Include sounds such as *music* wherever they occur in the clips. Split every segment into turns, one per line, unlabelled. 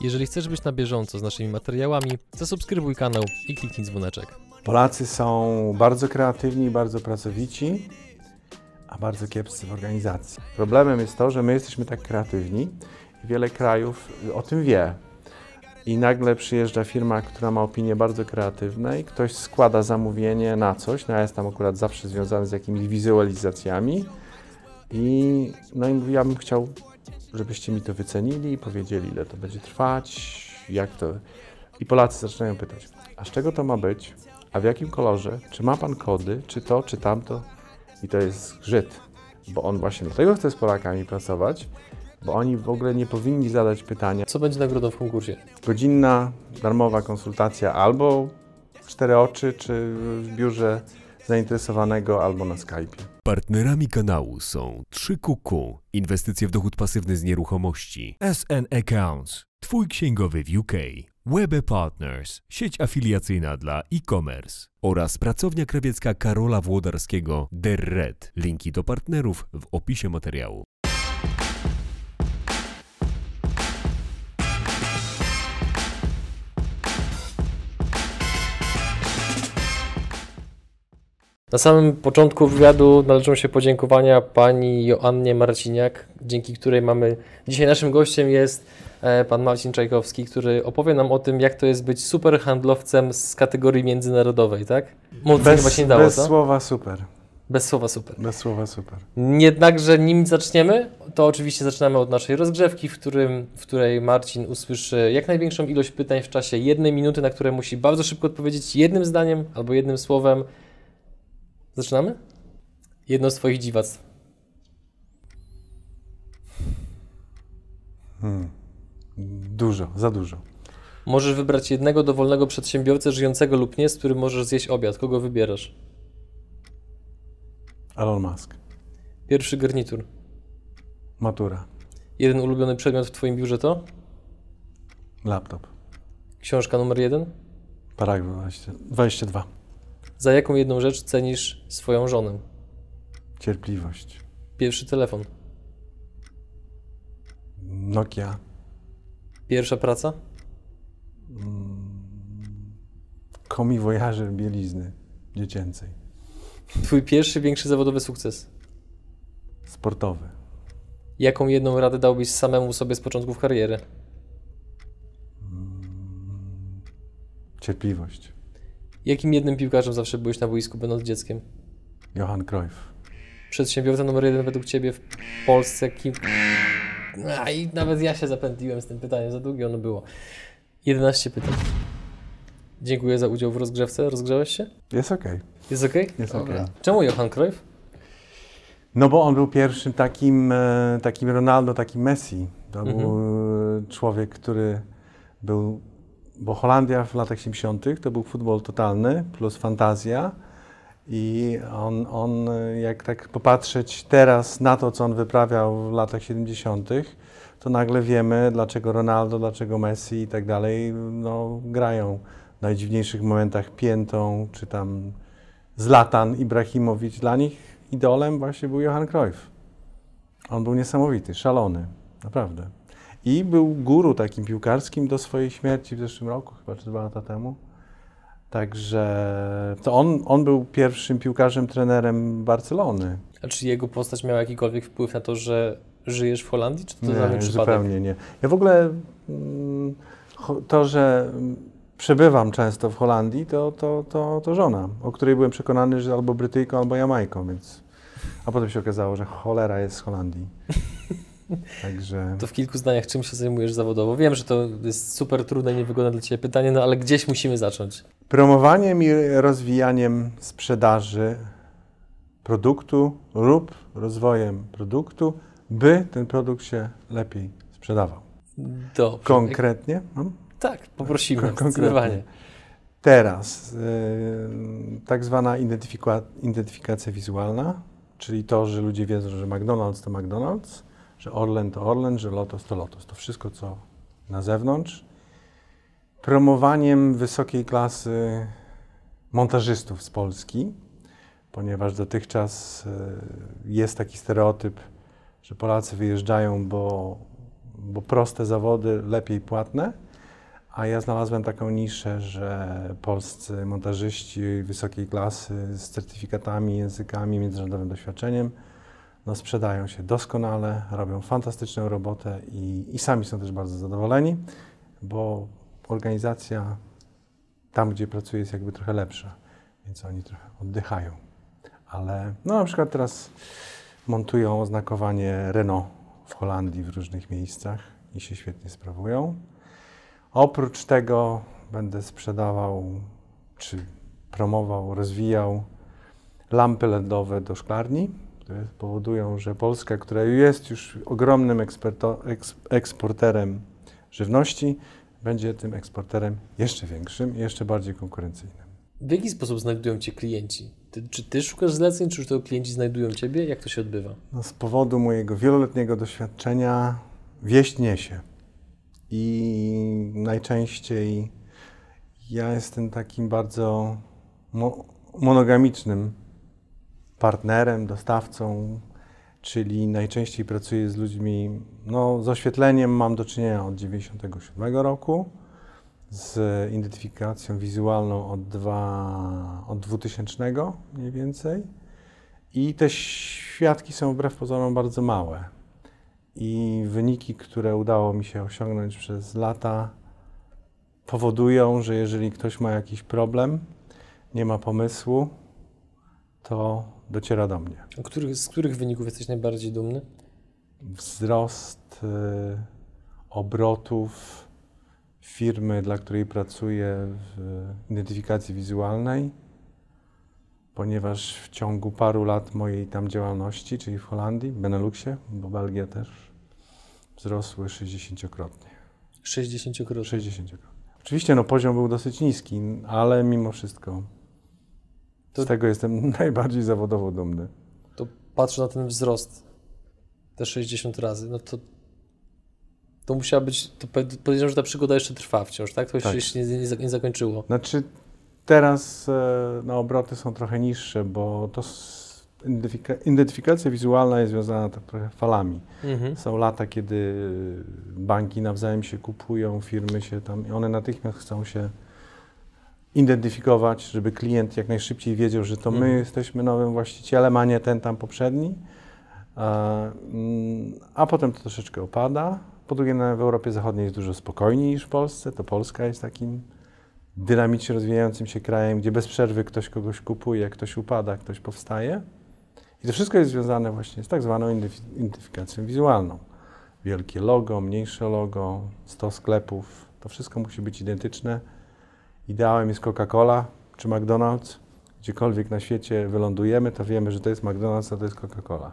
Jeżeli chcesz być na bieżąco z naszymi materiałami, zasubskrybuj kanał i kliknij dzwoneczek.
Polacy są bardzo kreatywni, bardzo pracowici, a bardzo kiepscy w organizacji. Problemem jest to, że my jesteśmy tak kreatywni i wiele krajów o tym wie. I nagle przyjeżdża firma, która ma opinie bardzo kreatywne i ktoś składa zamówienie na coś, no ja jestem akurat zawsze związany z jakimiś wizualizacjami i no i mówi, ja bym chciał, żebyście mi to wycenili i powiedzieli, ile to będzie trwać, jak to... I Polacy zaczynają pytać, a z czego to ma być? A w jakim kolorze? Czy ma pan kody? Czy to, czy tamto? I to jest zgrzyt, bo on właśnie dlatego chce z Polakami pracować, bo oni w ogóle nie powinni zadać pytania.
Co będzie nagrodą w konkursie?
Godzinna, darmowa konsultacja albo cztery oczy, czy w biurze zainteresowanego, albo na Skype'ie.
Partnerami kanału są 3QQ, inwestycje w dochód pasywny z nieruchomości, SN Accounts, Twój księgowy w UK, Webe Partners, sieć afiliacyjna dla e-commerce oraz pracownia krawiecka Karola Włodarskiego Der Red. Linki do partnerów w opisie materiału.
Na samym początku wywiadu należą się podziękowania pani Joannie Marciniak, dzięki której mamy. Dzisiaj naszym gościem jest e, pan Marcin Czajkowski, który opowie nam o tym, jak to jest być super handlowcem z kategorii międzynarodowej, tak? Mocniej chyba się nie dało,
bez
co?
słowa super.
Bez słowa super.
Bez słowa super.
Jednakże nim zaczniemy, to oczywiście zaczynamy od naszej rozgrzewki, w, którym, w której Marcin usłyszy jak największą ilość pytań w czasie jednej minuty, na które musi bardzo szybko odpowiedzieć jednym zdaniem albo jednym słowem. Zaczynamy? Jedno z Twoich dziwactw.
Hmm. Dużo, za dużo.
Możesz wybrać jednego dowolnego przedsiębiorcę żyjącego lub nie, z którym możesz zjeść obiad. Kogo wybierasz?
Elon Musk.
Pierwszy garnitur.
Matura.
Jeden ulubiony przedmiot w Twoim biurze to?
Laptop.
Książka numer jeden.
Paragraf 20, 22.
Za jaką jedną rzecz cenisz swoją żonę?
Cierpliwość.
Pierwszy telefon.
Nokia.
Pierwsza praca?
Komi Voyager bielizny dziecięcej.
Twój pierwszy większy zawodowy sukces.
Sportowy.
Jaką jedną radę dałbyś samemu sobie z początków kariery?
Cierpliwość.
Jakim jednym piłkarzem zawsze byłeś na boisku, będąc dzieckiem?
Johan Cruyff.
Przedsiębiorca numer jeden według Ciebie w Polsce kim... A, I nawet ja się zapętliłem z tym pytaniem, za długie ono było. 11 pytań. Dziękuję za udział w rozgrzewce. Rozgrzałeś się?
Jest okej.
Jest ok?
Jest okej.
Czemu Johan Cruyff?
No bo on był pierwszym takim, e, takim Ronaldo, takim Messi. To
Mhm.
był e, człowiek, który był, bo Holandia w latach 70. to był futbol totalny plus fantazja. I on, on, jak tak popatrzeć teraz na to, co on wyprawiał w latach 70., to nagle wiemy, dlaczego Ronaldo, dlaczego Messi i tak dalej no, grają w najdziwniejszych momentach piętą, czy tam Zlatan Ibrahimowicz. Dla nich idolem właśnie był Johan Cruyff. On był niesamowity, szalony, naprawdę. I był guru takim piłkarskim do swojej śmierci w zeszłym roku, chyba czy dwa lata temu. Także to on, on był pierwszym piłkarzem, trenerem Barcelony.
A czy jego postać miała jakikolwiek wpływ na to, że żyjesz w Holandii, czy to
nie,
przypadek?
zupełnie nie. Ja w ogóle mm, to, że mm, przebywam często w Holandii, to, to, to, to żona, o której byłem przekonany, że albo Brytyjką, albo Jamajką, więc... A potem się okazało, że cholera jest z Holandii. *laughs* Także...
To w kilku zdaniach czym się zajmujesz zawodowo? Wiem, że to jest super trudne i niewygodne dla Ciebie pytanie, no ale gdzieś musimy zacząć.
Promowaniem i rozwijaniem sprzedaży produktu lub rozwojem produktu, by ten produkt się lepiej sprzedawał.
Dobrze.
Konkretnie, no,
Tak, poprosimy,
Kon- konkretnie. teraz yy, tak zwana identyfika- identyfikacja wizualna, czyli to, że ludzie wiedzą, że McDonald's to McDonald's, że Orlen to Orlen, że Lotos to Lotos. To wszystko, co na zewnątrz. Promowaniem wysokiej klasy montażystów z Polski, ponieważ dotychczas y, jest taki stereotyp, że Polacy wyjeżdżają, bo bo proste zawody lepiej płatne. A ja znalazłem taką niszę, że polscy montażyści wysokiej klasy z certyfikatami, językami, międzynarodowym doświadczeniem no, sprzedają się doskonale, robią fantastyczną robotę i, i sami są też bardzo zadowoleni, bo organizacja tam, gdzie pracuję, jest jakby trochę lepsza, więc oni trochę oddychają. Ale no, na przykład teraz montują oznakowanie Renault w Holandii w różnych miejscach i się świetnie sprawują. Oprócz tego będę sprzedawał, czy promował, rozwijał lampy LEDowe do szklarni, które powodują, że Polska, która jest już ogromnym eks, eksporterem żywności, będzie tym eksporterem jeszcze większym i jeszcze bardziej konkurencyjnym.
W jaki sposób znajdują Cię klienci? Ty, czy Ty szukasz zleceń, czy już to klienci znajdują Ciebie? Jak to się odbywa?
No, z powodu mojego wieloletniego doświadczenia wieść niesie. I najczęściej ja jestem takim bardzo mo monogamicznym partnerem, dostawcą, czyli najczęściej pracuję z ludźmi, no z oświetleniem mam do czynienia od 1997 roku, z identyfikacją wizualną od, dwa, od 2000 mniej więcej. I te świadki są wbrew pozorom bardzo małe. I wyniki, które udało mi się osiągnąć przez lata, powodują, że jeżeli ktoś ma jakiś problem, nie ma pomysłu, to dociera do mnie.
Których, z których wyników jesteś najbardziej dumny?
Wzrost y, obrotów firmy, dla której pracuję w identyfikacji wizualnej, ponieważ w ciągu paru lat mojej tam działalności, czyli w Holandii, w Beneluxie, bo Belgia też wzrosły 60-krotnie.
60-krotnie.
60 Oczywiście no, poziom był dosyć niski, ale mimo wszystko to, z tego jestem *laughs* najbardziej zawodowo dumny.
To patrzę na ten wzrost te 60 razy, no to to musiała być, to podejrzewam, że ta przygoda jeszcze trwa wciąż, tak? To tak. się nie, nie, nie zakończyło.
Znaczy teraz e, no, obroty są trochę niższe, bo to identyfika identyfikacja wizualna jest związana tak trochę falami. Mhm. Są lata, kiedy banki nawzajem się kupują, firmy się tam, i one natychmiast chcą się identyfikować, żeby klient jak najszybciej wiedział, że to my mhm. jesteśmy nowym właścicielem, a nie ten tam poprzedni. A, mm, a potem to troszeczkę opada. Po drugie, w Europie Zachodniej jest dużo spokojniej niż w Polsce. To Polska jest takim dynamicznie rozwijającym się krajem, gdzie bez przerwy ktoś kogoś kupuje, ktoś upada, ktoś powstaje. I to wszystko jest związane właśnie z tak zwaną identyfikacją wizualną. Wielkie logo, mniejsze logo, 100 sklepów, to wszystko musi być identyczne. Ideałem jest Coca-Cola czy McDonald's. Gdziekolwiek na świecie wylądujemy, to wiemy, że to jest McDonald's, a to jest Coca-Cola.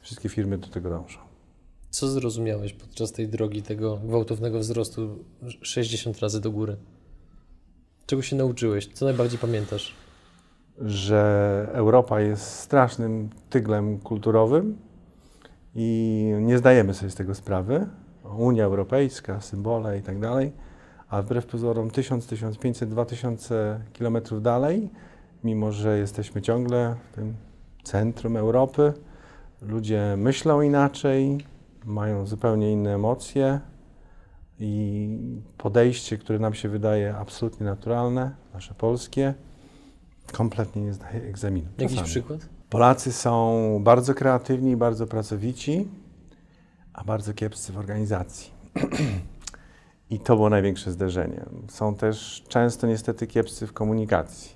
Wszystkie firmy do tego dążą.
Co zrozumiałeś podczas tej drogi, tego gwałtownego wzrostu 60 razy do góry? Czego się nauczyłeś? Co najbardziej pamiętasz?
że Europa jest strasznym tyglem kulturowym i nie zdajemy sobie z tego sprawy. Unia Europejska, symbole i tak dalej, a wbrew pozorom 1000, 1500, 2000 kilometrów dalej, mimo że jesteśmy ciągle w tym centrum Europy, ludzie myślą inaczej, mają zupełnie inne emocje i podejście, które nam się wydaje absolutnie naturalne, nasze polskie, kompletnie nie zdaje egzaminu.
Jakiś Czasami. przykład?
Polacy są bardzo kreatywni, bardzo pracowici, a bardzo kiepscy w organizacji. *clears throat* I to było największe zderzenie. Są też często niestety kiepscy w komunikacji.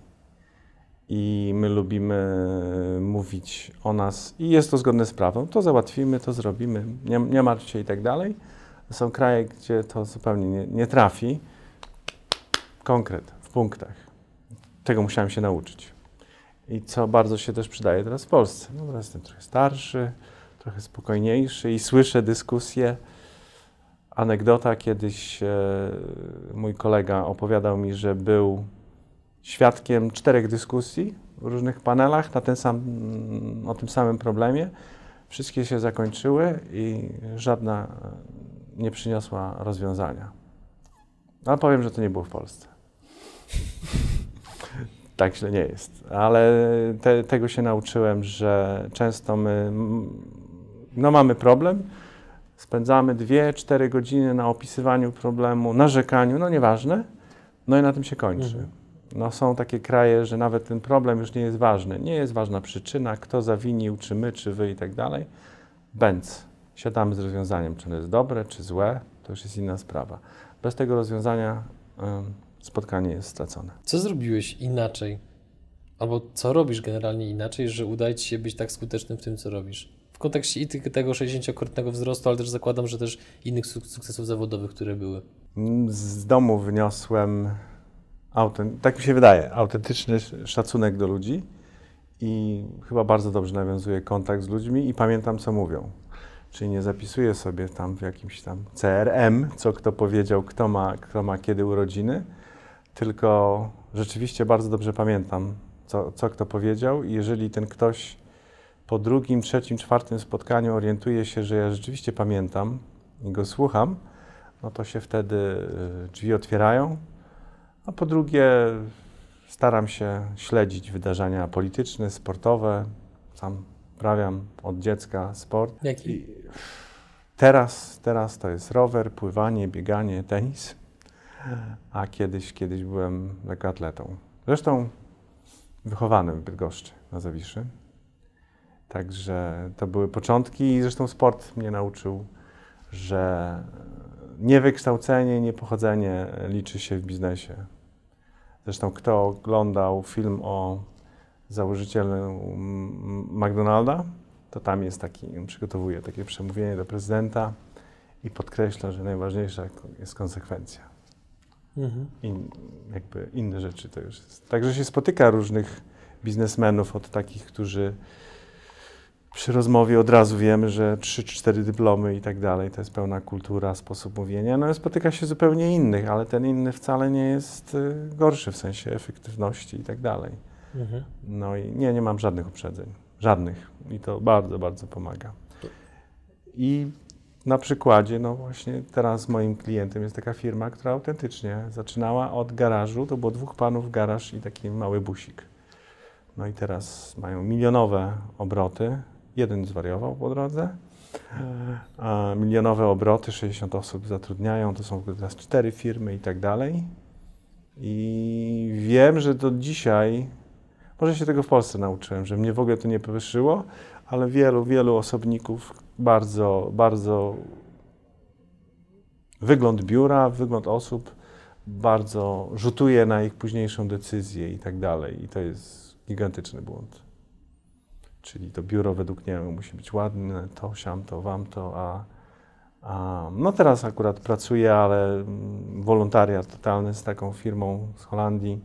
I my lubimy mówić o nas, i jest to zgodne z prawem, to załatwimy, to zrobimy, nie, nie martw się i tak dalej. Są kraje, gdzie to zupełnie nie, nie trafi. Konkret, w punktach. Tego musiałem się nauczyć. I co bardzo się też przydaje teraz w Polsce. No teraz jestem trochę starszy, trochę spokojniejszy i słyszę dyskusje. Anegdota, kiedyś e, mój kolega opowiadał mi, że był świadkiem czterech dyskusji w różnych panelach na ten sam, o tym samym problemie. Wszystkie się zakończyły i żadna nie przyniosła rozwiązania. Ale powiem, że to nie było w Polsce *laughs* tak źle nie jest. Ale te, tego się nauczyłem, że często my no, mamy problem, spędzamy 2-4 godziny na opisywaniu problemu, narzekaniu, no nieważne, no i na tym się kończy.
Mhm.
No są takie kraje, że nawet ten problem już nie jest ważny. Nie jest ważna przyczyna, kto zawinił, czy my, czy wy i tak dalej. Bęc. Siadamy z rozwiązaniem, czy ono jest dobre, czy złe, to już jest inna sprawa. Bez tego rozwiązania spotkanie jest stracone.
Co zrobiłeś inaczej? Albo co robisz generalnie inaczej, że udaje Ci się być tak skutecznym w tym, co robisz? W kontekście i tego 60-krotnego wzrostu, ale też zakładam, że też innych suk- sukcesów zawodowych, które były.
Mm, Z domu wyniosłem, autent- tak mi się wydaje, autentyczny sz- szacunek do ludzi i chyba bardzo dobrze nawiązuję kontakt z ludźmi i pamiętam, co mówią. Czyli nie zapisuję sobie tam w jakimś tam CRM, co kto powiedział, kto ma, kto ma kiedy urodziny, tylko rzeczywiście bardzo dobrze pamiętam, co, co kto powiedział i jeżeli ten ktoś po drugim, trzecim, czwartym spotkaniu orientuje się, że ja rzeczywiście pamiętam i go słucham, no to się wtedy y, drzwi otwierają. A po drugie, staram się śledzić wydarzenia polityczne, sportowe. Sam uprawiam od dziecka sport.
Jaki?
I teraz, teraz to jest rower, pływanie, bieganie, tenis. A kiedyś, kiedyś byłem lekkoatletą. Zresztą wychowany w Bydgoszczy na Zawiszy. Także to były początki i zresztą sport mnie nauczył, że nie wykształcenie, nie pochodzenie liczy się w biznesie. Zresztą kto oglądał film o założycielu McDonalda, to tam jest taki, przygotowuje takie przemówienie do prezydenta i podkreśla, że najważniejsza jest konsekwencja.
Mhm.
In, jakby inne rzeczy to już jest. Także się spotyka różnych biznesmenów, od takich, którzy przy rozmowie od razu wiemy, że 3-4 dyplomy i tak dalej, to jest pełna kultura, sposób mówienia. No spotyka się zupełnie innych, ale ten inny wcale nie jest y, gorszy w sensie efektywności i tak dalej.
Mhm.
No i nie, nie mam żadnych uprzedzeń. Żadnych. I to bardzo, bardzo pomaga. I na przykładzie, no właśnie teraz moim klientem jest taka firma, która autentycznie zaczynała od garażu. To było dwóch panów garaż i taki mały busik. No i teraz mają milionowe obroty. Jeden zwariował po drodze. A milionowe obroty, 60 osób zatrudniają, to są teraz cztery firmy i tak dalej. I wiem, że do dzisiaj, może się tego w Polsce nauczyłem, że mnie w ogóle to nie powyszyło, ale wielu, wielu osobników bardzo, bardzo wygląd biura, wygląd osób bardzo rzutuje na ich późniejszą decyzję i tak dalej. I to jest gigantyczny błąd. Czyli to biuro według niego musi być ładne, to, siam, to, wam, to, a, a no teraz akurat pracuję, ale mm, wolontariat totalny z taką firmą z Holandii.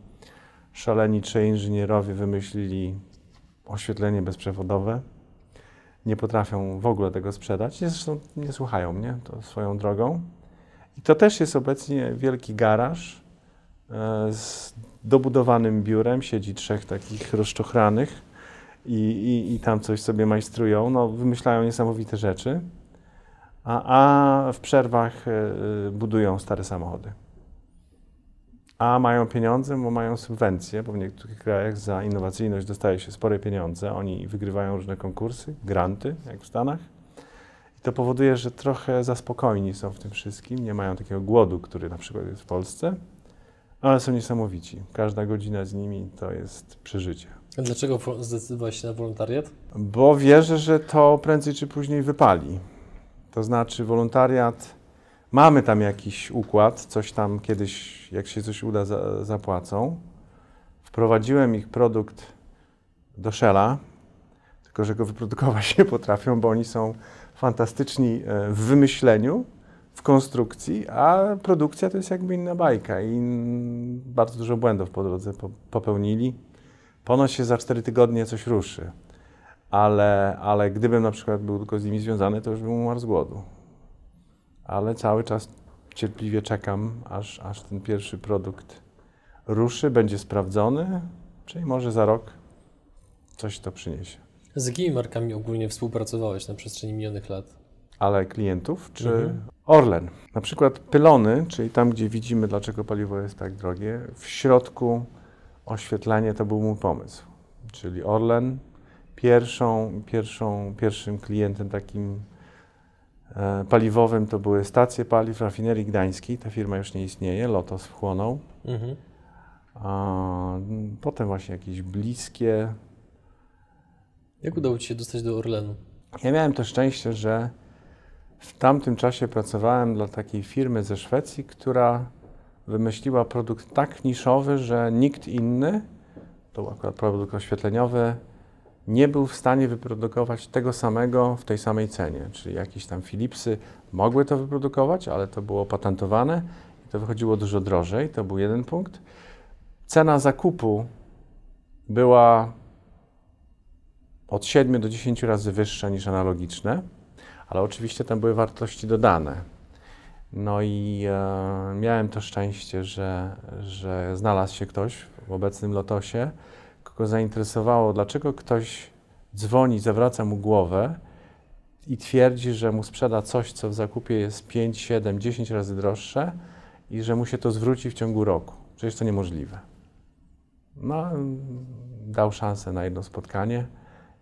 Szaleni trzej inżynierowie wymyślili oświetlenie bezprzewodowe. Nie potrafią w ogóle tego sprzedać. Zresztą nie słuchają mnie, to swoją drogą. I to też jest obecnie wielki garaż e, z dobudowanym biurem. Siedzi trzech takich rozczochranych i, i, i tam coś sobie majstrują. No, wymyślają niesamowite rzeczy. A, a w przerwach e, budują stare samochody. A mają pieniądze, bo mają subwencje, bo w niektórych krajach za innowacyjność dostaje się spore pieniądze. Oni wygrywają różne konkursy, granty, jak w Stanach. I to powoduje, że trochę za spokojni są w tym wszystkim. Nie mają takiego głodu, który na przykład jest w Polsce, ale są niesamowici. Każda godzina z nimi to jest przeżycie.
Dlaczego zdecydowałeś się na wolontariat?
Bo wierzę, że to prędzej czy później wypali. To znaczy, wolontariat, mamy tam jakiś układ, coś tam kiedyś, jak się coś uda, za, zapłacą. Wprowadziłem ich produkt do Shella, tylko że go wyprodukować *laughs* nie potrafią, bo oni są fantastyczni e, w wymyśleniu, w konstrukcji, a produkcja to jest jakby inna bajka i bardzo dużo błędów po drodze po- popełnili. Ponoć się za 4 tygodnie coś ruszy ale, ale gdybym na przykład był tylko z nimi związany, to już bym umarł z głodu. Ale cały czas cierpliwie czekam, aż, aż ten pierwszy produkt ruszy, będzie sprawdzony, czyli może za rok coś to przyniesie.
Z jakimi markami ogólnie współpracowałeś na przestrzeni minionych lat?
Ale klientów czy
Mhm.
Orlen? Na przykład pylony, czyli tam, gdzie widzimy, dlaczego paliwo jest tak drogie, w środku oświetlenie to był mój pomysł. Czyli Orlen, pierwszą, pierwszą, pierwszym klientem takim e, paliwowym to były stacje paliw rafinerii gdańskiej. Ta firma już nie istnieje, Lotos wchłonął.
Mhm.
A, potem właśnie jakieś bliskie.
Jak udało Ci się dostać do Orlenu?
Ja miałem to szczęście, że w tamtym czasie pracowałem dla takiej firmy ze Szwecji, która wymyśliła produkt tak niszowy, że nikt inny, to był akurat produkt oświetleniowy, nie był w stanie wyprodukować tego samego w tej samej cenie. Czyli jakieś tam Philipsy mogły to wyprodukować, ale to było patentowane i to wychodziło dużo drożej. To był jeden punkt. Cena zakupu była od 7 do 10 razy wyższa niż analogiczne, ale oczywiście tam były wartości dodane. No i e, miałem to szczęście, że, że znalazł się ktoś w obecnym lotosie, kogo zainteresowało, dlaczego ktoś dzwoni, zawraca mu głowę i twierdzi, że mu sprzeda coś, co w zakupie jest 5, 7, 10 razy droższe i że mu się to zwróci w ciągu roku. Przecież to niemożliwe. No, dał szansę na jedno spotkanie.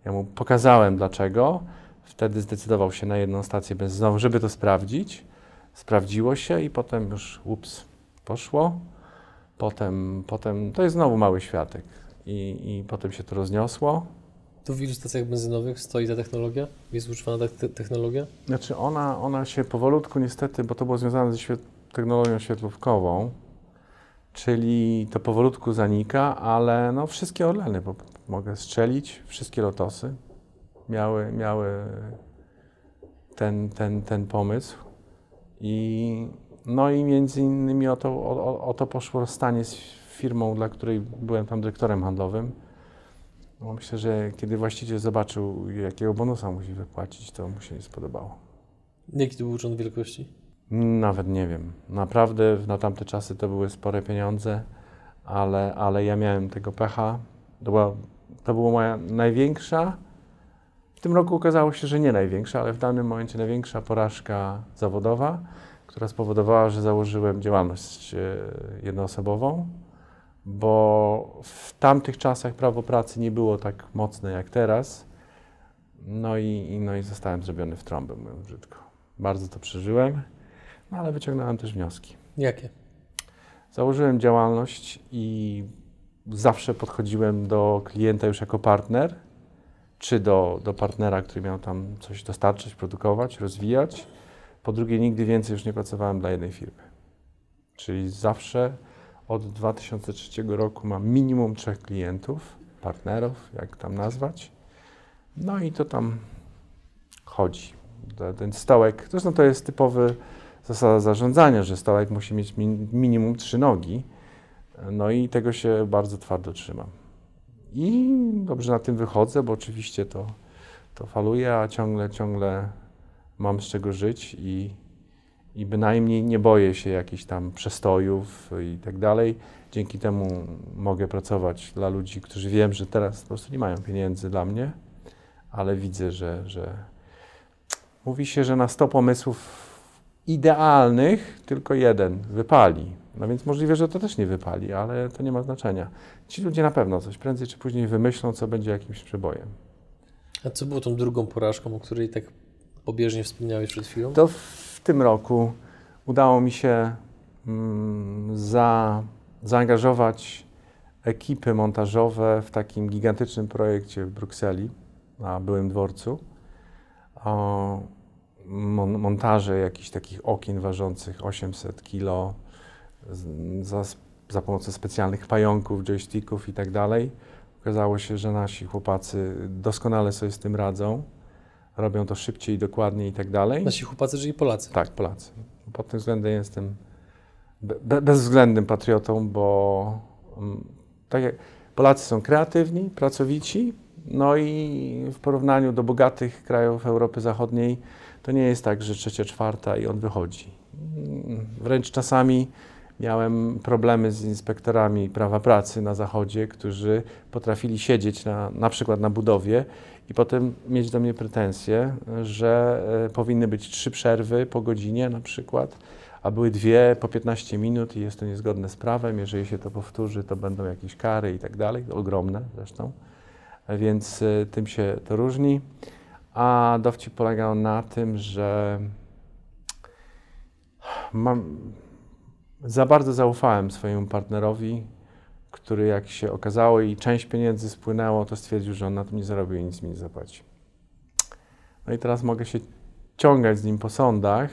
Ja mu pokazałem dlaczego. Wtedy zdecydował się na jedną stację benzynową, żeby to sprawdzić. Sprawdziło się i potem już ups, poszło. Potem, potem to jest znowu mały światek. I, I potem się to rozniosło.
Tu w ilu stacjach benzynowych stoi ta technologia? Jest używana ta te technologia?
Znaczy ona, ona się powolutku niestety, bo to było związane ze technologią świetlówkową, czyli to powolutku zanika, ale no wszystkie Orleny, bo mogę strzelić, wszystkie Lotosy miały, miały ten, ten, ten pomysł i no i między innymi o to, o, o to poszło rozstanie z firmą, dla której byłem tam dyrektorem handlowym. No myślę, że kiedy właściciel zobaczył, jakiego bonusa musi wypłacić, to mu się nie spodobało.
Jaki to był urząd wielkości?
Nawet nie wiem. Naprawdę na tamte czasy to były spore pieniądze, ale, ale ja miałem tego pecha. To była, to była moja największa, w tym roku okazało się, że nie największa, ale w danym momencie największa porażka zawodowa, która spowodowała, że założyłem działalność e, jednoosobową, bo w tamtych czasach prawo pracy nie było tak mocne jak teraz. No i, no i zostałem zrobiony w trąbę, mówiąc brzydko. Bardzo to przeżyłem, no ale wyciągnąłem też wnioski.
Jakie?
Założyłem działalność i zawsze podchodziłem do klienta już jako partner, czy do, do partnera, który miał tam coś dostarczać, produkować, rozwijać. Po drugie, nigdy więcej już nie pracowałem dla jednej firmy. Czyli zawsze od 2003 roku mam minimum trzech klientów, partnerów, jak tam nazwać. No i to tam chodzi. Ten stołek, zresztą to jest typowy zasada zarządzania, że stołek musi mieć minimum trzy nogi. No i tego się bardzo twardo trzymam. I dobrze na tym wychodzę, bo oczywiście to, to faluje, a ciągle, ciągle mam z czego żyć i, i bynajmniej nie boję się jakichś tam przestojów i tak dalej. Dzięki temu mogę pracować dla ludzi, którzy wiem, że teraz po prostu nie mają pieniędzy dla mnie, ale widzę, że, że mówi się, że na 100 pomysłów idealnych tylko jeden wypali. No więc możliwe, że to też nie wypali, ale to nie ma znaczenia. Ci ludzie na pewno coś prędzej czy później wymyślą, co będzie jakimś przebojem.
A co było tą drugą porażką, o której tak pobieżnie wspomniałeś przed chwilą?
To w tym roku udało mi się mm, za, zaangażować ekipy montażowe w takim gigantycznym projekcie w Brukseli, na byłym dworcu. O, mon, montaże jakichś takich okien ważących 800 kg za, za pomocą specjalnych pająków, joysticków i tak dalej. Okazało się, że nasi chłopacy doskonale sobie z tym radzą. Robią to szybciej, dokładniej i tak dalej.
Nasi chłopacy, czyli Polacy.
Tak, Polacy. Pod tym względem jestem be, bezwzględnym patriotą, bo um, tak jak Polacy są kreatywni, pracowici, no i w porównaniu do bogatych krajów Europy Zachodniej to nie jest tak, że trzecia, czwarta i on wychodzi. Wręcz czasami miałem problemy z inspektorami prawa pracy na zachodzie, którzy potrafili siedzieć na, na przykład na budowie i potem mieć do mnie pretensje, że e, powinny być trzy przerwy po godzinie na przykład, a były dwie po 15 minut i jest to niezgodne z prawem. Jeżeli się to powtórzy, to będą jakieś kary i tak dalej, ogromne zresztą. Więc e, tym się to różni. A dowcip polegał na tym, że mam, za bardzo zaufałem swojemu partnerowi, który jak się okazało i część pieniędzy spłynęło, to stwierdził, że on na tym nie zarobił i nic mi nie zapłaci. No i teraz mogę się ciągać z nim po sądach,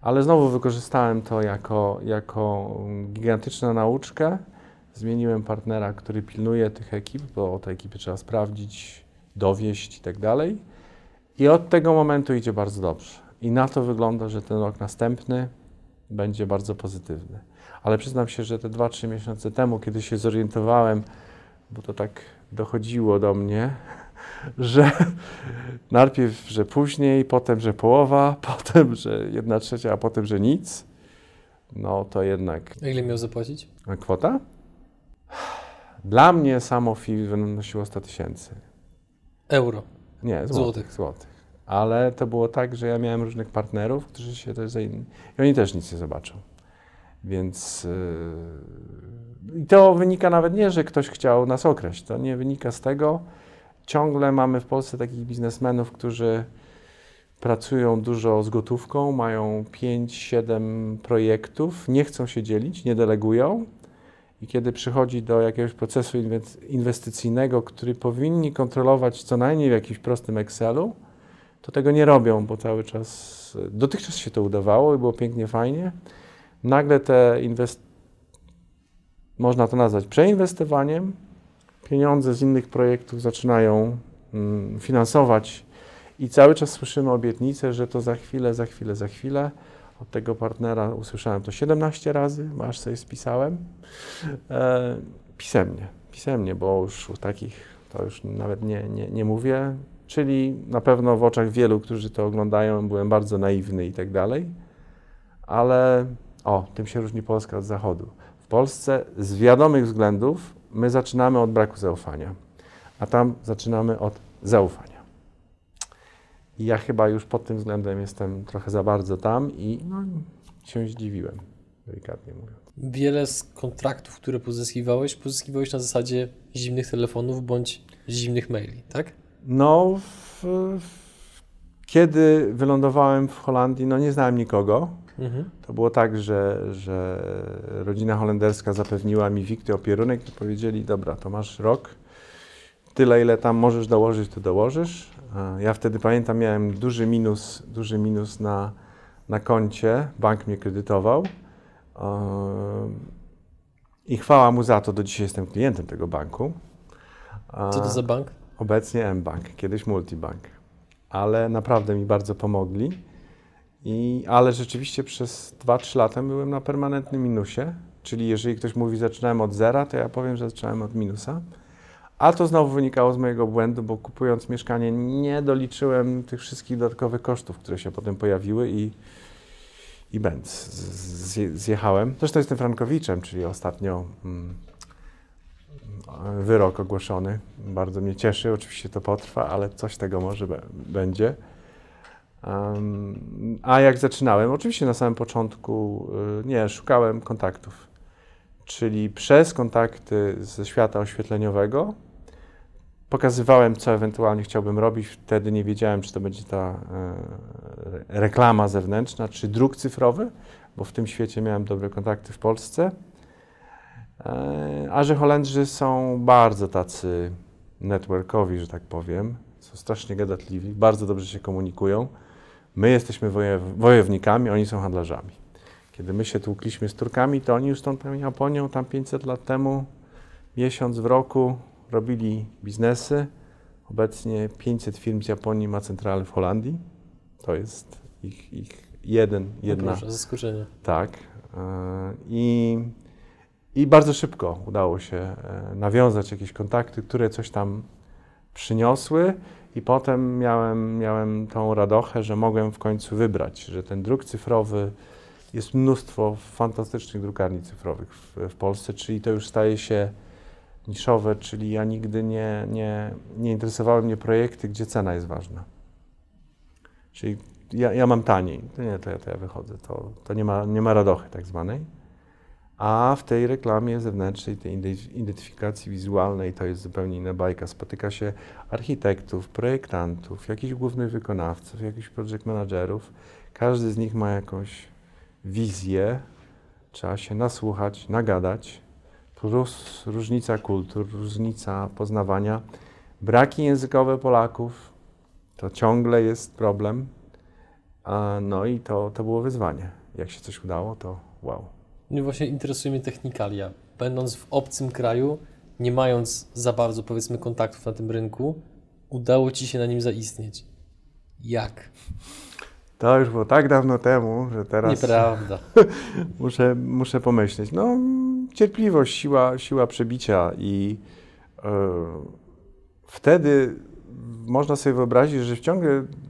ale znowu wykorzystałem to jako, jako gigantyczną nauczkę. Zmieniłem partnera, który pilnuje tych ekip, bo te ekipy trzeba sprawdzić, dowieść i tak dalej. I od tego momentu idzie bardzo dobrze. I na to wygląda, że ten rok następny będzie bardzo pozytywny. Ale przyznam się, że te 2-3 miesiące temu, kiedy się zorientowałem, bo to tak dochodziło do mnie, *laughs* że najpierw, że później, potem, że połowa, *laughs* potem, że jedna trzecia, a potem, że nic, no to jednak.
A ile miał zapłacić?
Kwota? Dla mnie samo fee wynosiło 100 tysięcy.
Euro.
Nie, złotych,
Złotych.
złotych. Ale to było tak, że ja miałem różnych partnerów, którzy się też zajęli. I oni też nic nie zobaczą. Więc yy, i to wynika nawet nie, że ktoś chciał nas okraść. To nie wynika z tego. Ciągle mamy w Polsce takich biznesmenów, którzy pracują dużo z gotówką, mają 5-7 projektów, nie chcą się dzielić, nie delegują. I kiedy przychodzi do jakiegoś procesu inwe- inwestycyjnego, który powinni kontrolować co najmniej w jakimś prostym Excelu, to tego nie robią, bo cały czas, dotychczas się to udawało i było pięknie, fajnie. Nagle te inwest... można to nazwać przeinwestowaniem, pieniądze z innych projektów zaczynają mm, finansować i cały czas słyszymy obietnice, że to za chwilę, za chwilę, za chwilę. Od tego partnera usłyszałem to 17 razy, aż sobie spisałem. E, pisemnie, pisemnie, bo już takich to już nawet nie, nie, nie mówię. Czyli na pewno w oczach wielu, którzy to oglądają, byłem bardzo naiwny i tak dalej. Ale o, tym się różni Polska od Zachodu. W Polsce z wiadomych względów my zaczynamy od braku zaufania, a tam zaczynamy od zaufania. I ja chyba już pod tym względem jestem trochę za bardzo tam i no, się zdziwiłem, delikatnie mówiąc.
Wiele z kontraktów, które pozyskiwałeś, pozyskiwałeś na zasadzie zimnych telefonów bądź zimnych maili, tak?
No, w, w, kiedy wylądowałem w Holandii, no nie znałem nikogo.
Mhm.
To było tak, że, że rodzina holenderska zapewniła mi wikty opierunek i powiedzieli, dobra, to masz rok, tyle ile tam możesz dołożyć, to dołożysz. A Ja wtedy pamiętam, miałem duży minus, duży minus na, na koncie, bank mnie kredytował. Ehm, I chwała mu za to, do dzisiaj jestem klientem tego banku. A-
Co to za bank?
Obecnie mBank, kiedyś Multibank. Ale naprawdę mi bardzo pomogli. I, ale rzeczywiście przez 2-3 lata byłem na permanentnym minusie. Czyli jeżeli ktoś mówi, zaczynałem od zera, to ja powiem, że zaczynałem od minusa. A to znowu wynikało z mojego błędu, bo kupując mieszkanie nie doliczyłem tych wszystkich dodatkowych kosztów, które się potem pojawiły i, i bęc, z- zje- zjechałem. Zresztą jestem Frankowiczem, czyli ostatnio mm, wyrok ogłoszony. Bardzo mnie cieszy, oczywiście to potrwa, ale coś tego może będzie. Em, a jak zaczynałem? Oczywiście na samym początku y, nie, szukałem kontaktów, czyli przez kontakty ze świata oświetleniowego pokazywałem, co ewentualnie chciałbym robić. Wtedy nie wiedziałem, czy to będzie ta e, reklama zewnętrzna, czy druk cyfrowy, bo w tym świecie miałem dobre kontakty w Polsce. E, A że Holendrzy są bardzo tacy networkowi, że tak powiem, są strasznie gadatliwi, bardzo dobrze się komunikują. My jesteśmy wojownikami, oni są handlarzami. Kiedy my się tłukliśmy z Turkami, to oni już tą Japonią tam 500 lat temu, miesiąc w roku, robili biznesy. Obecnie 500 firm z Japonii ma centralę w Holandii. To jest ich, ich jeden, jedna.
proszę, zaskoczenie.
Tak. e, I, I bardzo szybko udało się e, nawiązać jakieś kontakty, które coś tam przyniosły. I potem miałem, miałem tą radochę, że mogłem w końcu wybrać, że ten druk cyfrowy, jest mnóstwo fantastycznych drukarni cyfrowych w, w Polsce, czyli to już staje się niszowe, czyli ja nigdy nie, nie, nie interesowały mnie projekty, gdzie cena jest ważna. Czyli ja, ja mam taniej, to nie, to ja, to ja wychodzę, to, to nie, ma, nie ma radochy tak zwanej. A w tej reklamie zewnętrznej, tej identyf- identyfikacji wizualnej to jest zupełnie inna bajka. Spotyka się architektów, projektantów, jakichś głównych wykonawców, jakichś project managerów. Każdy z nich ma jakąś wizję, trzeba się nasłuchać, nagadać, plus różnica kultur, różnica poznawania, braki językowe Polaków, to ciągle jest problem. No i to, to było wyzwanie. Jak się coś udało, to wow.
Mnie właśnie interesuje mnie technikalia. Będąc w obcym kraju, nie mając za bardzo, powiedzmy, kontaktów na tym rynku, udało Ci się na nim zaistnieć. Jak?
To już było tak dawno temu, że teraz.
Nieprawda. *laughs*
muszę, muszę pomyśleć. No, cierpliwość, siła, siła przebicia i yy, wtedy można sobie wyobrazić, że w ciągu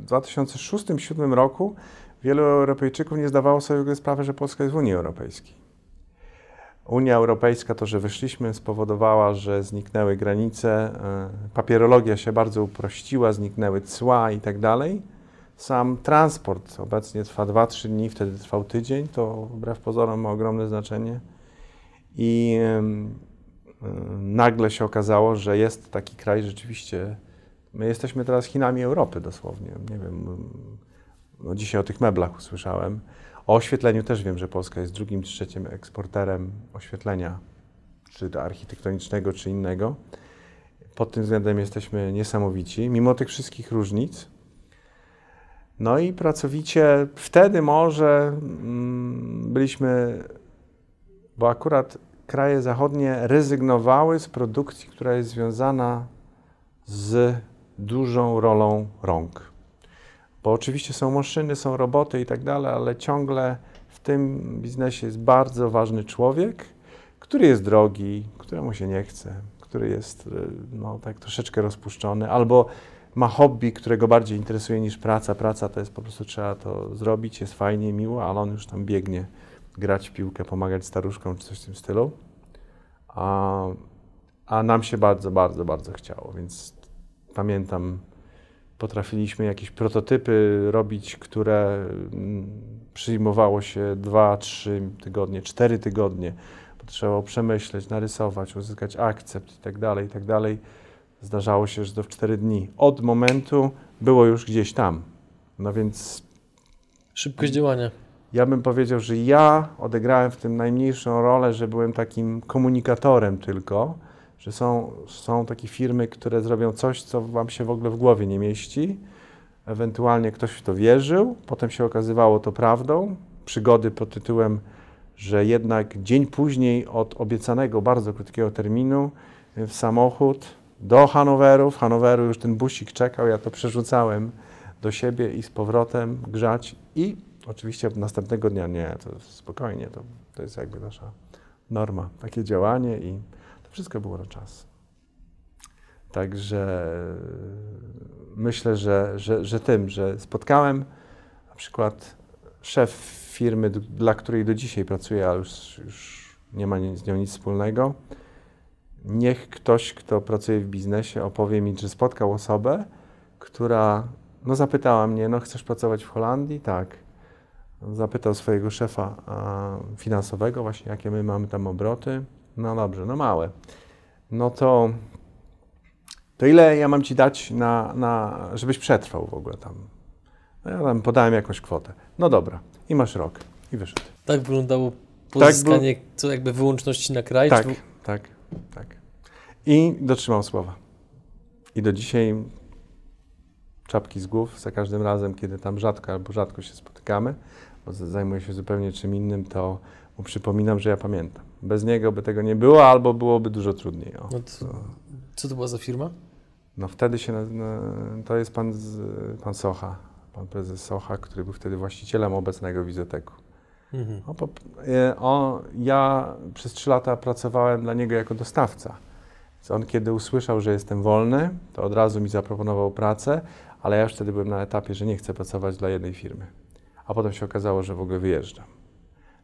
2006-2007 roku wielu Europejczyków nie zdawało sobie sprawy, że Polska jest w Unii Europejskiej. Unia Europejska, to, że wyszliśmy, spowodowała, że zniknęły granice, e, papierologia się bardzo uprościła, zniknęły cła i tak dalej. Sam transport obecnie trwa 2-3 dni, wtedy trwał tydzień, to wbrew pozorom ma ogromne znaczenie. I nagle się okazało, że jest taki kraj rzeczywiście. My jesteśmy teraz Chinami Europy dosłownie. Nie wiem, no dzisiaj o tych meblach usłyszałem. O oświetleniu też wiem, że Polska jest drugim trzecim eksporterem oświetlenia, czy architektonicznego, czy innego. Pod tym względem jesteśmy niesamowici, mimo tych wszystkich różnic. No i pracowicie wtedy może mm, byliśmy, bo akurat kraje zachodnie rezygnowały z produkcji, która jest związana z dużą rolą rąk. Bo oczywiście są maszyny, są roboty i tak dalej, ale ciągle w tym biznesie jest bardzo ważny człowiek, który jest drogi, któremu się nie chce, który jest y, no, tak troszeczkę rozpuszczony, albo ma hobby, którego bardziej interesuje niż praca. Praca to jest po prostu trzeba to zrobić, jest fajnie, miło, ale on już tam biegnie grać w piłkę, pomagać staruszkom czy coś w tym stylu. A, a nam się bardzo, bardzo, bardzo chciało, więc pamiętam potrafiliśmy jakieś prototypy robić, które mm, przyjmowało się 2, 3 tygodnie, 4 tygodnie. Trzeba przemyśleć, narysować, uzyskać akcept i tak dalej, i tak dalej. Zdarzało się, że to w 4 dni. Od momentu było już gdzieś tam. No więc...
Szybkość działania.
Ja bym powiedział, że ja odegrałem w tym najmniejszą rolę, że byłem takim komunikatorem tylko, że są, są takie firmy, które zrobią coś, co wam się w ogóle w głowie nie mieści. Ewentualnie ktoś w to wierzył, potem się okazywało to prawdą. Przygody pod tytułem, że jednak dzień później od obiecanego bardzo krótkiego terminu w samochód do Hanoweru. W Hanoweru już ten busik czekał, ja to przerzucałem do siebie i z powrotem grzać i oczywiście następnego dnia nie, to spokojnie, to, to jest jakby nasza norma, takie działanie i wszystko było na czas. Także myślę, że, że, że tym, że spotkałem na przykład szef firmy, dla której do dzisiaj pracuję, ale już, już nie ma z nią nic wspólnego. Niech ktoś, kto pracuje w biznesie, opowie mi, że spotkał osobę, która no, zapytała mnie, no chcesz pracować w Holandii? Tak. Zapytał swojego szefa finansowego, właśnie jakie my mamy tam obroty. No dobrze, no małe. No to, to ile ja mam ci dać, na, na, żebyś przetrwał w ogóle tam? No ja tam podałem jakąś kwotę. No dobra, i masz rok. I wyszedł.
Tak wyglądało pozyskanie tak, co jakby wyłączności na kraj?
Tak, tak, tak. I dotrzymał słowa. I do dzisiaj czapki z głów za każdym razem, kiedy tam rzadko albo rzadko się spotykamy, bo zajmuję się zupełnie czym innym, to mu przypominam, że ja pamiętam. Bez niego by tego nie było, albo byłoby dużo trudniej. O,
no to, co to była za firma?
No wtedy się, to jest pan, pan Socha, pan prezes Socha, który był wtedy właścicielem obecnego Wizoteku. Mhm. O, e, o, ja przez trzy lata pracowałem dla niego jako dostawca. Więc on kiedy usłyszał, że jestem wolny, to od razu mi zaproponował pracę, ale ja już wtedy byłem na etapie, że nie chcę pracować dla jednej firmy. A potem się okazało, że w ogóle wyjeżdżam.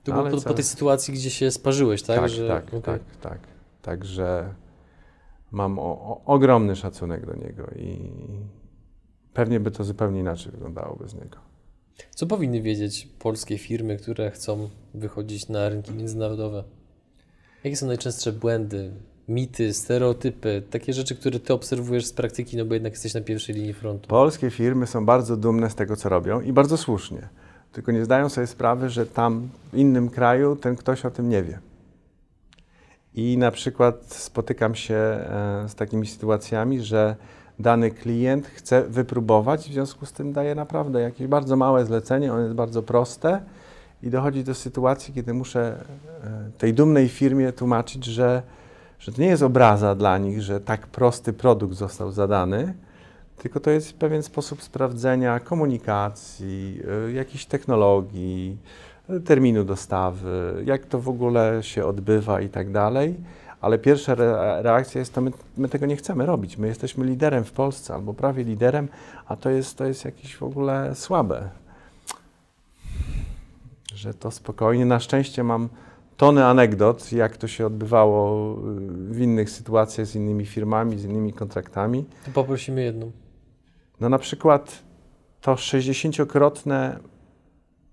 To było po, po, tej sytuacji, gdzie się sparzyłeś, tak?
Tak, że, tak, okay. tak, tak. Także mam o, o, ogromny szacunek do niego i pewnie by to zupełnie inaczej wyglądało bez niego.
Co powinny wiedzieć polskie firmy, które chcą wychodzić na rynki międzynarodowe? Jakie są najczęstsze błędy, mity, stereotypy, takie rzeczy, które ty obserwujesz z praktyki, no bo jednak jesteś na pierwszej linii frontu?
Polskie firmy są bardzo dumne z tego, co robią i bardzo słusznie tylko nie zdają sobie sprawy, że tam w innym kraju ten ktoś o tym nie wie. I na przykład spotykam się e, z takimi sytuacjami, że dany klient chce wypróbować, w związku z tym daje naprawdę jakieś bardzo małe zlecenie, ono jest bardzo proste i dochodzi do sytuacji, kiedy muszę e, tej dumnej firmie tłumaczyć, że, że to nie jest obraza dla nich, że tak prosty produkt został zadany, tylko to jest pewien sposób sprawdzenia komunikacji, y, jakiejś technologii, y, terminu dostawy, jak to w ogóle się odbywa i tak dalej. Ale pierwsza reakcja jest to, my, my, tego nie chcemy robić. My jesteśmy liderem w Polsce albo prawie liderem, a to jest, to jest jakieś w ogóle słabe. Że to spokojnie. Na szczęście mam tony anegdot, jak to się odbywało y, w innych sytuacjach z innymi firmami, z innymi kontraktami.
To poprosimy jedną.
No na przykład to 60-krotne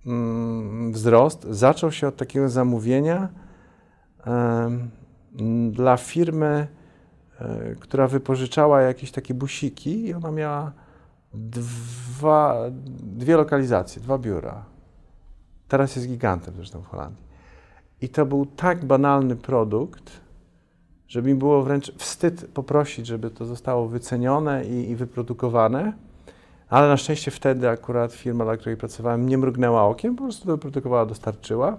mm, wzrost zaczął się od takiego zamówienia dla firmy, e, która wypożyczała jakieś takie busiki i ona miała dwa, dwie lokalizacje, dwa biura. Teraz jest gigantem zresztą w Holandii. I to był tak banalny produkt, że mi było wręcz wstyd poprosić, żeby to zostało wycenione i, i wyprodukowane. Ale na szczęście wtedy akurat firma, dla której pracowałem, nie mrugnęła okiem, po prostu wyprodukowała, dostarczyła.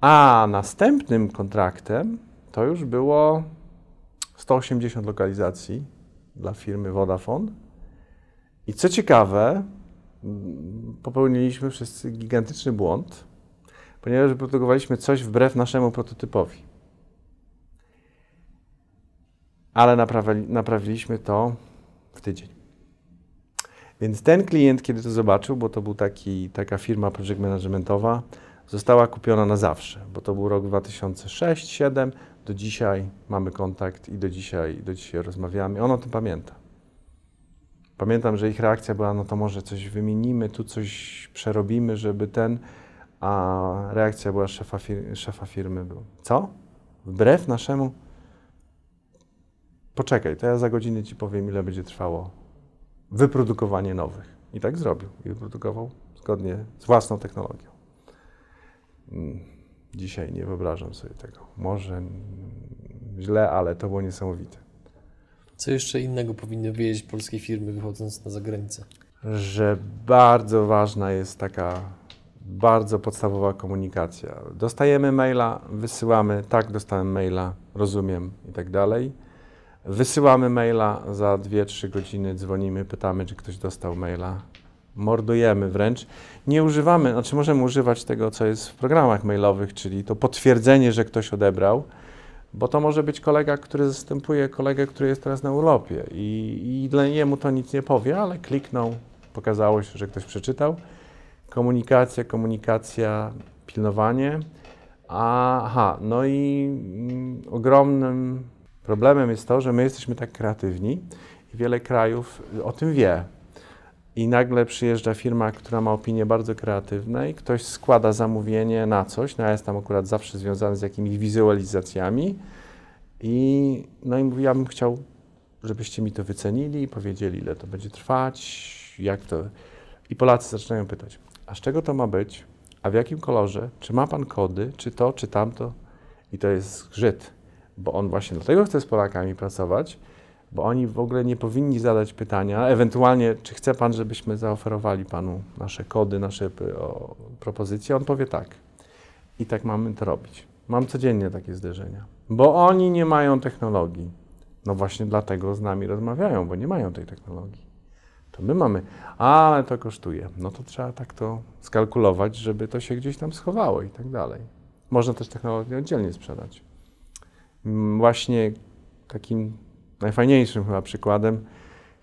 A następnym kontraktem to już było 180 lokalizacji dla firmy Vodafone. I co ciekawe, popełniliśmy wszyscy gigantyczny błąd, ponieważ wyprodukowaliśmy coś wbrew naszemu prototypowi. Ale naprawili, naprawiliśmy to w tydzień. Więc ten klient, kiedy to zobaczył, bo to był taki, taka firma project managementowa, została kupiona na zawsze, bo to był rok 2006-2007, do dzisiaj mamy kontakt i do dzisiaj, do dzisiaj rozmawiamy. On o tym pamięta. Pamiętam, że ich reakcja była, no to może coś wymienimy, tu coś przerobimy, żeby ten, a reakcja była szefa, fir szefa firmy, był, co? Wbrew naszemu poczekaj, to ja za godzinę ci powiem, ile będzie trwało wyprodukowanie nowych. I tak zrobił. I wyprodukował zgodnie z własną technologią. Mm, dzisiaj nie wyobrażam sobie tego. Może źle, ale to było niesamowite.
Co jeszcze innego powinny wiedzieć polskie firmy wychodząc na zagranicę?
Że bardzo ważna jest taka bardzo podstawowa komunikacja. Dostajemy maila, wysyłamy, tak, dostałem maila, rozumiem i tak dalej Wysyłamy maila, za 2-3 godziny dzwonimy, pytamy, czy ktoś dostał maila. Mordujemy wręcz. Nie używamy, znaczy możemy używać tego, co jest w programach mailowych, czyli to potwierdzenie, że ktoś odebrał, bo to może być kolega, który zastępuje kolegę, który jest teraz na urlopie i, i dla niemu to nic nie powie, ale kliknął, pokazało się, że ktoś przeczytał. Komunikacja, komunikacja, pilnowanie. Aha, no i mm, ogromnym Problemem jest to, że my jesteśmy tak kreatywni i wiele krajów o tym wie. I nagle przyjeżdża firma, która ma opinię bardzo kreatywną i ktoś składa zamówienie na coś, no ja jestem akurat zawsze związany z jakimiś wizualizacjami. I no i mówi, ja bym chciał, żebyście mi to wycenili i powiedzieli, ile to będzie trwać, jak to... I Polacy zaczynają pytać, a z czego to ma być, a w jakim kolorze, czy ma pan kody, czy to, czy tamto? I to jest zgrzyt bo on właśnie dlatego chce z Polakami pracować, bo oni w ogóle nie powinni zadać pytania, ewentualnie, czy chce Pan, żebyśmy zaoferowali Panu nasze kody, nasze o, propozycje. On powie tak. I tak mamy to robić. Mam codziennie takie zderzenia, bo oni nie mają technologii. No właśnie dlatego z nami rozmawiają, bo nie mają tej technologii. To my mamy, ale to kosztuje. No to trzeba tak to skalkulować, żeby to się gdzieś tam schowało i tak dalej. Można też technologię oddzielnie sprzedać. Mm, właśnie takim najfajniejszym chyba przykładem,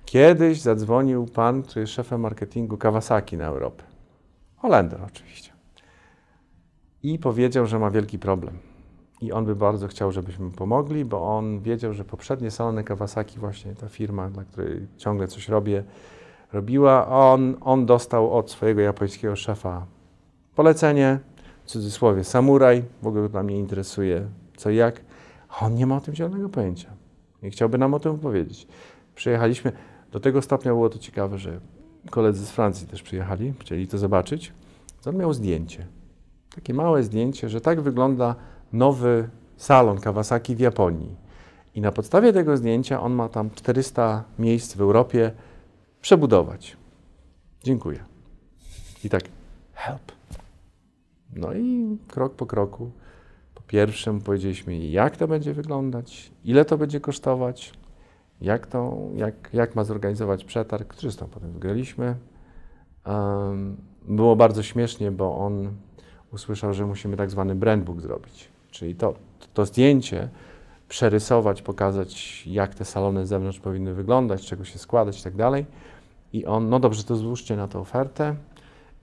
kiedyś zadzwonił pan, który jest szefem marketingu Kawasaki na Europę. Holender oczywiście. I powiedział, że ma wielki problem. I on by bardzo chciał, żebyśmy pomogli, bo on wiedział, że poprzednie salony Kawasaki, właśnie ta firma, dla której ciągle coś robię, robiła, on, on dostał od swojego japońskiego szefa polecenie, w cudzysłowie samuraj, w ogóle to mnie interesuje co jak, a on nie ma o tym zielonego pojęcia. I chciałby nam o tym powiedzieć. Przyjechaliśmy, do tego stopnia było to ciekawe, że koledzy z Francji też przyjechali, chcieli to zobaczyć. On miał zdjęcie. Takie małe zdjęcie, że tak wygląda nowy salon Kawasaki w Japonii. I na podstawie tego zdjęcia on ma tam 400 miejsc w Europie przebudować. Dziękuję. I tak, help. No i krok po kroku. Mu powiedzieliśmy, jak to będzie wyglądać, ile to będzie kosztować, jak, to, jak, jak ma zorganizować przetarg. Zresztą potem wygraliśmy. Um, było bardzo śmiesznie, bo on usłyszał, że musimy tak zwany brandbook zrobić. Czyli to, to zdjęcie przerysować, pokazać, jak te salony z zewnątrz powinny wyglądać, czego się składać i tak dalej. I on, no dobrze, to złóżcie na tę ofertę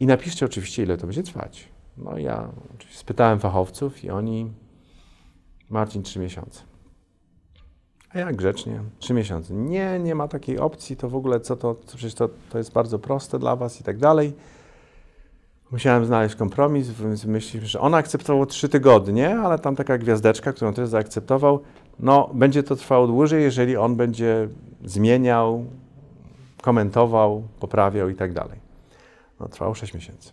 i napiszcie oczywiście, ile to będzie trwać. No ja oczywiście spytałem fachowców i oni, Marcin, trzy miesiące. A ja grzecznie, trzy miesiące. Nie, nie ma takiej opcji, to w ogóle co to, co przecież to, to jest bardzo proste dla was i tak dalej. Musiałem znaleźć kompromis, więc myśleliśmy, że on akceptował trzy tygodnie, ale tam taka gwiazdeczka, którą też zaakceptował, no będzie to trwało dłużej, jeżeli on będzie zmieniał, komentował, poprawiał i tak dalej. No trwało 6 miesięcy.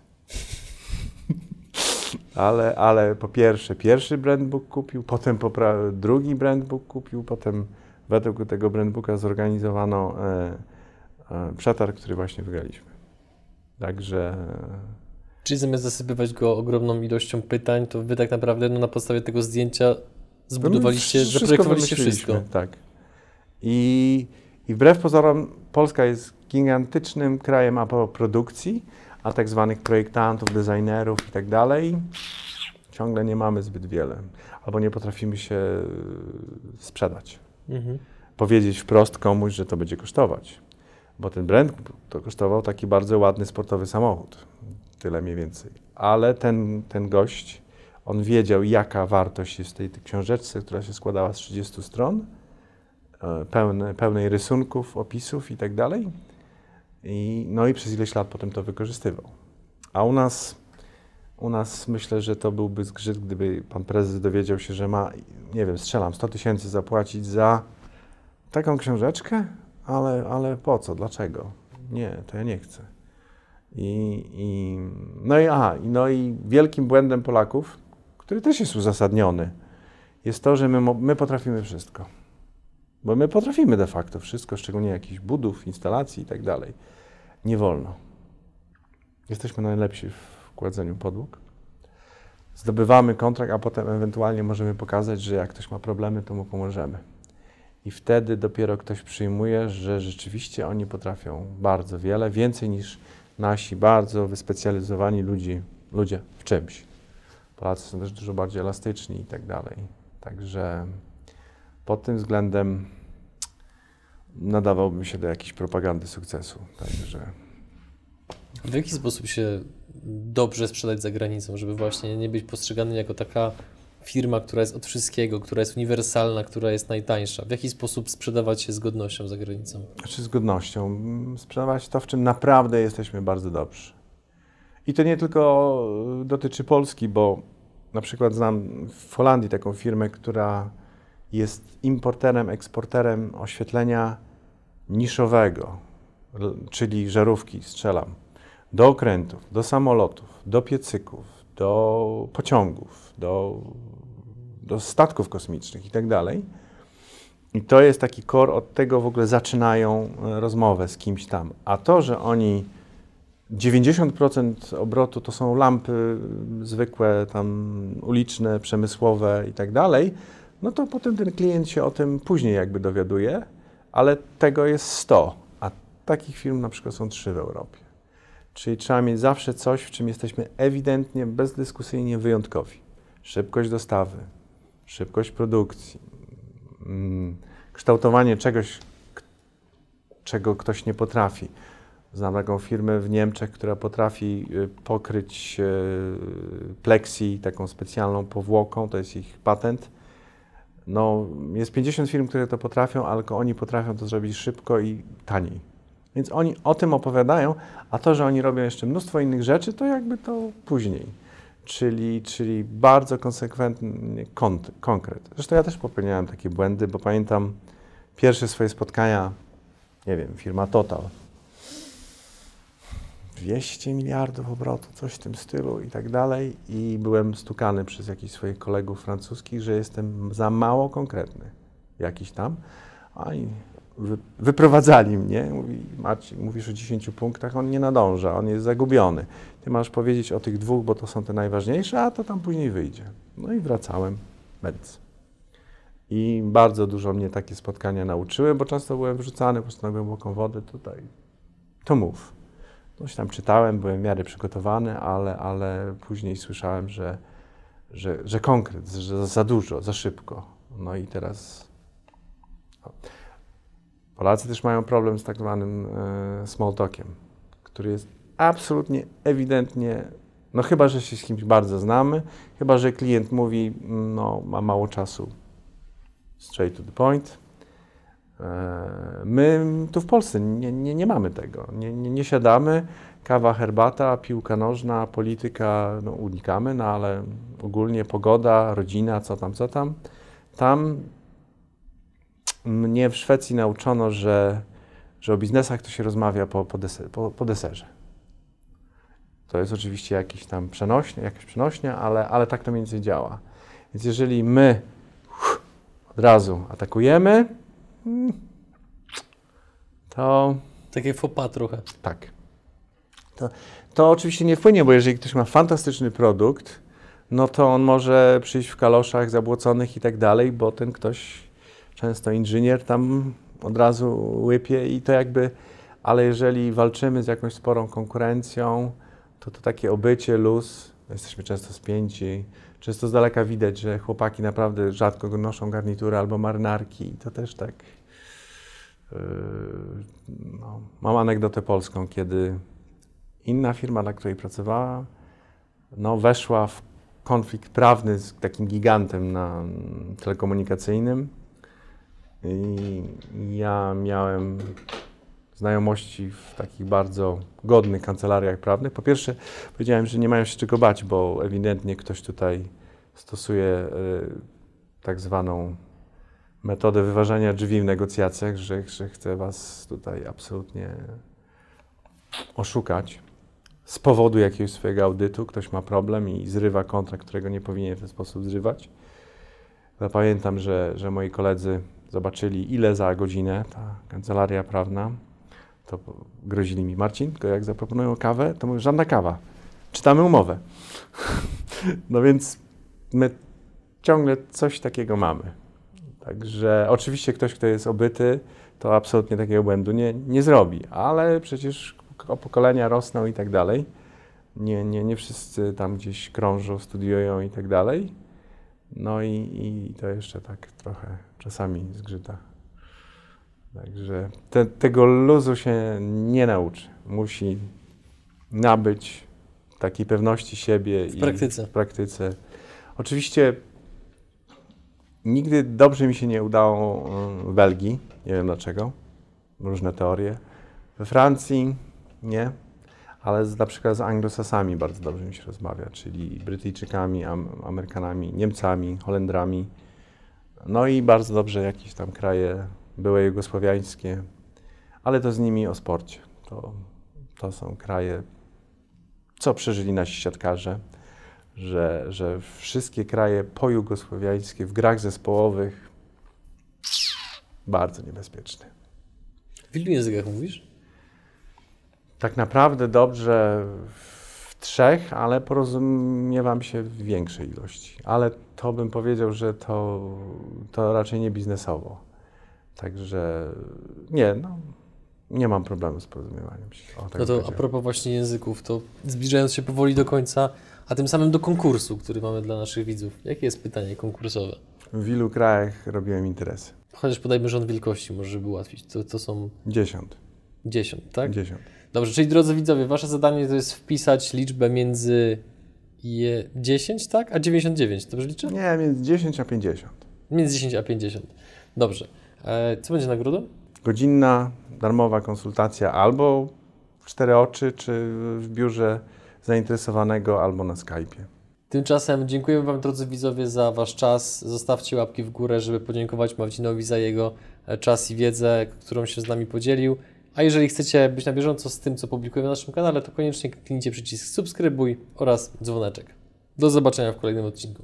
Ale, ale po pierwsze, pierwszy brandbook kupił, potem drugi brandbook kupił, potem według tego brandbooka zorganizowano e, e, przetarg, który właśnie wygraliśmy. Także
Czyli zamiast zasypywać go ogromną ilością pytań, to wy tak naprawdę no, na podstawie tego zdjęcia zbudowaliście, no, zaprojektowaliście wszystko.
Tak. I, I wbrew pozorom Polska jest gigantycznym krajem produkcji, a tak zwanych projektantów, designerów i tak dalej ciągle nie mamy zbyt wiele. Albo nie potrafimy się e, sprzedać. Mhm. Powiedzieć wprost komuś, że to będzie kosztować. Bo ten brand to kosztował taki bardzo ładny sportowy samochód tyle mniej więcej. Ale ten, ten gość, on wiedział, jaka wartość jest w tej, książeczce, która się składała z 30 stron, e, pełne, pełnej rysunków, opisów i tak dalej. I, no i przez ileś lat potem to wykorzystywał. A u nas, u nas myślę, że to byłby zgrzyt, gdyby pan prezes dowiedział się, że ma, nie wiem, strzelam, 100 tysięcy zapłacić za taką książeczkę, ale, ale po co, dlaczego? Nie, to ja nie chcę. I, i, no, i, aha, no i wielkim błędem Polaków, który też jest uzasadniony, jest to, że my, my potrafimy wszystko. Bo my potrafimy de facto wszystko, szczególnie jakichś budów, instalacji i tak dalej. Nie wolno. Jesteśmy najlepsi w kładzeniu podłóg. Zdobywamy kontrakt, a potem ewentualnie możemy pokazać, że jak ktoś ma problemy, to mu pomożemy. I wtedy dopiero ktoś przyjmuje, że rzeczywiście oni potrafią bardzo wiele, więcej niż nasi bardzo wyspecjalizowani ludzi, ludzie w czymś. Polacy są też dużo bardziej elastyczni i tak dalej. Także pod tym względem nadawałbym się do jakiejś propagandy sukcesu. Także.
W jaki sposób się dobrze sprzedać za granicą, żeby właśnie nie być postrzegany jako taka firma, która jest od wszystkiego, która jest uniwersalna, która jest najtańsza? W jaki sposób sprzedawać się z godnością za granicą?
Znaczy z godnością. Sprzedawać to, w czym naprawdę jesteśmy bardzo dobrzy. I to nie tylko dotyczy Polski, bo na przykład znam w Holandii taką firmę, która jest importerem, eksporterem oświetlenia niszowego, czyli żarówki, strzelam, do okrętów, do samolotów, do piecyków, do pociągów, do do statków kosmicznych i tak. I to jest taki core, od tego w ogóle zaczynają e, rozmowę z kimś tam. A to, że oni 90% obrotu to są lampy zwykłe, tam uliczne, przemysłowe i tak no to potem ten klient się o tym później jakby dowiaduje, ale tego jest 100, a takich firm na przykład są 3 w Europie. Czyli trzeba mieć zawsze coś, w czym jesteśmy ewidentnie, bezdyskusyjnie wyjątkowi. Szybkość dostawy, szybkość produkcji, mm, kształtowanie czegoś, czego ktoś nie potrafi. Znam taką firmę w Niemczech, która potrafi y, pokryć y, plexi taką specjalną powłoką, to jest ich patent. No, jest 50 firm, które to potrafią, ale oni potrafią to zrobić szybko i taniej. Więc oni o tym opowiadają, a to, że oni robią jeszcze mnóstwo innych rzeczy, to jakby to później czyli, czyli bardzo konsekwentny konkret. Zresztą ja też popełniałem takie błędy, bo pamiętam pierwsze swoje spotkania, nie wiem, firma Total. 200 miliardów obrotu, coś w tym stylu i tak dalej. I byłem stukany przez jakichś swoich kolegów francuskich, że jestem za mało konkretny jakiś tam. A i wy, wyprowadzali mnie. Mówi, Marcin, mówisz o 10 punktach, on nie nadąża, on jest zagubiony. Ty masz powiedzieć o tych dwóch, bo to są te najważniejsze, a to tam później wyjdzie. No i wracałem, medc. I bardzo dużo mnie takie spotkania nauczyły, bo często byłem wrzucany po prostu na głęboką wodę tutaj. To mów. Coś tam czytałem, byłem w miarę przygotowany, ale, ale później słyszałem, że, że, że konkret, że za dużo, za szybko. No i teraz. No. Polacy też mają problem z tak zwanym e, small talkiem, który jest absolutnie, ewidentnie, no chyba, że się z kimś bardzo znamy, chyba, że klient mówi, no ma mało czasu, straight to the point. E, my tu w Polsce nie, nie, nie mamy tego. Nie, nie, nie, siadamy, kawa, herbata, piłka nożna, polityka no, unikamy, no ale ogólnie pogoda, rodzina, co tam, co tam. Tam mnie w Szwecji nauczono, że, że o biznesach to się rozmawia po, po, deser, po, po deserze. To jest oczywiście jakiś tam przenośnie, jakaś przenośnia, ale, ale tak to mniej więcej działa. Więc jeżeli my od razu atakujemy, to...
Takie fopa trochę.
Tak. To, to oczywiście nie wpłynie, bo jeżeli ktoś ma fantastyczny produkt, no to on może przyjść w kaloszach zabłoconych i tak dalej, bo ten ktoś, często inżynier, tam od razu łypie i to jakby... Ale jeżeli walczymy z jakąś sporą konkurencją, to to takie obycie, luz, jesteśmy często spięci, często z daleka widać, że chłopaki naprawdę rzadko noszą garnitury albo marynarki i to też tak Yy, no, mam anegdotę polską, kiedy inna firma, dla której pracowała, no, weszła w konflikt prawny z takim gigantem na telekomunikacyjnym. I ja miałem znajomości w takich bardzo godnych kancelariach prawnych. Po pierwsze, powiedziałem, że nie mają się czego bać, bo ewidentnie ktoś tutaj stosuje y, tak zwaną metodę wyważania drzwi w negocjacjach, że, że chce Was tutaj absolutnie oszukać. Z powodu jakiegoś swojego audytu ktoś ma problem i zrywa kontrakt, którego nie powinien w ten sposób zrywać. Zapamiętam, że, że moi koledzy zobaczyli, ile za godzinę ta kancelaria prawna, to grozili mi, Marcin, tylko jak zaproponują kawę, to mówię, żadna kawa. Czytamy umowę. *laughs* no więc my ciągle coś takiego mamy. Także oczywiście ktoś, kto jest obyty, to absolutnie takiego błędu nie, nie zrobi, ale przecież pokolenia rosną i tak dalej. Nie, nie, nie wszyscy tam gdzieś krążą, studiują i tak dalej. No i, i to jeszcze tak trochę czasami zgrzyta. Także te, tego luzu się nie nauczy. Musi nabyć takiej pewności siebie
w praktyce.
w praktyce. Oczywiście Nigdy dobrze mi się nie udało w Belgii, nie wiem dlaczego, różne teorie. We Francji nie, ale z, na przykład z anglosasami bardzo dobrze mi się rozmawia, czyli Brytyjczykami, Amerykanami, Niemcami, Holendrami. No i bardzo dobrze jakieś tam kraje były jugosłowiańskie, ale to z nimi o sporcie. To, to są kraje, co przeżyli nasi siatkarze że, że wszystkie kraje pojugosłowiańskie w grach zespołowych bardzo niebezpieczne.
W ilu językach mówisz?
Tak naprawdę dobrze w trzech, ale porozumiewam się w większej ilości. Ale to bym powiedział, że to, to raczej nie biznesowo. Także nie, no, nie mam problemu z porozumiewaniem się.
O, tak no to a propos właśnie języków, to zbliżając się powoli do końca, a tym samym do konkursu, który mamy dla naszych widzów. Jakie jest pytanie konkursowe?
W ilu krajach robiłem interesy?
Chociaż podajmy rząd wielkości, może żeby ułatwić. To, to są...
Dziesiąt.
Dziesiąt, tak?
Dziesiąt.
Dobrze, czyli drodzy widzowie, wasze zadanie to jest wpisać liczbę między je 10, tak? A 99, dobrze liczę?
Nie, między 10 a 50.
Między 10 a 50. Dobrze. E, co będzie nagrodą?
Godzinna, darmowa konsultacja albo w cztery oczy, czy w biurze zainteresowanego albo na Skype'ie.
Tymczasem dziękujemy Wam, drodzy widzowie, za Wasz czas. Zostawcie łapki w górę, żeby podziękować Marcinowi za jego e, czas i wiedzę, którą się z nami podzielił. A jeżeli chcecie być na bieżąco z tym, co publikujemy na naszym kanale, to koniecznie kliknijcie przycisk subskrybuj oraz dzwoneczek. Do zobaczenia w kolejnym odcinku.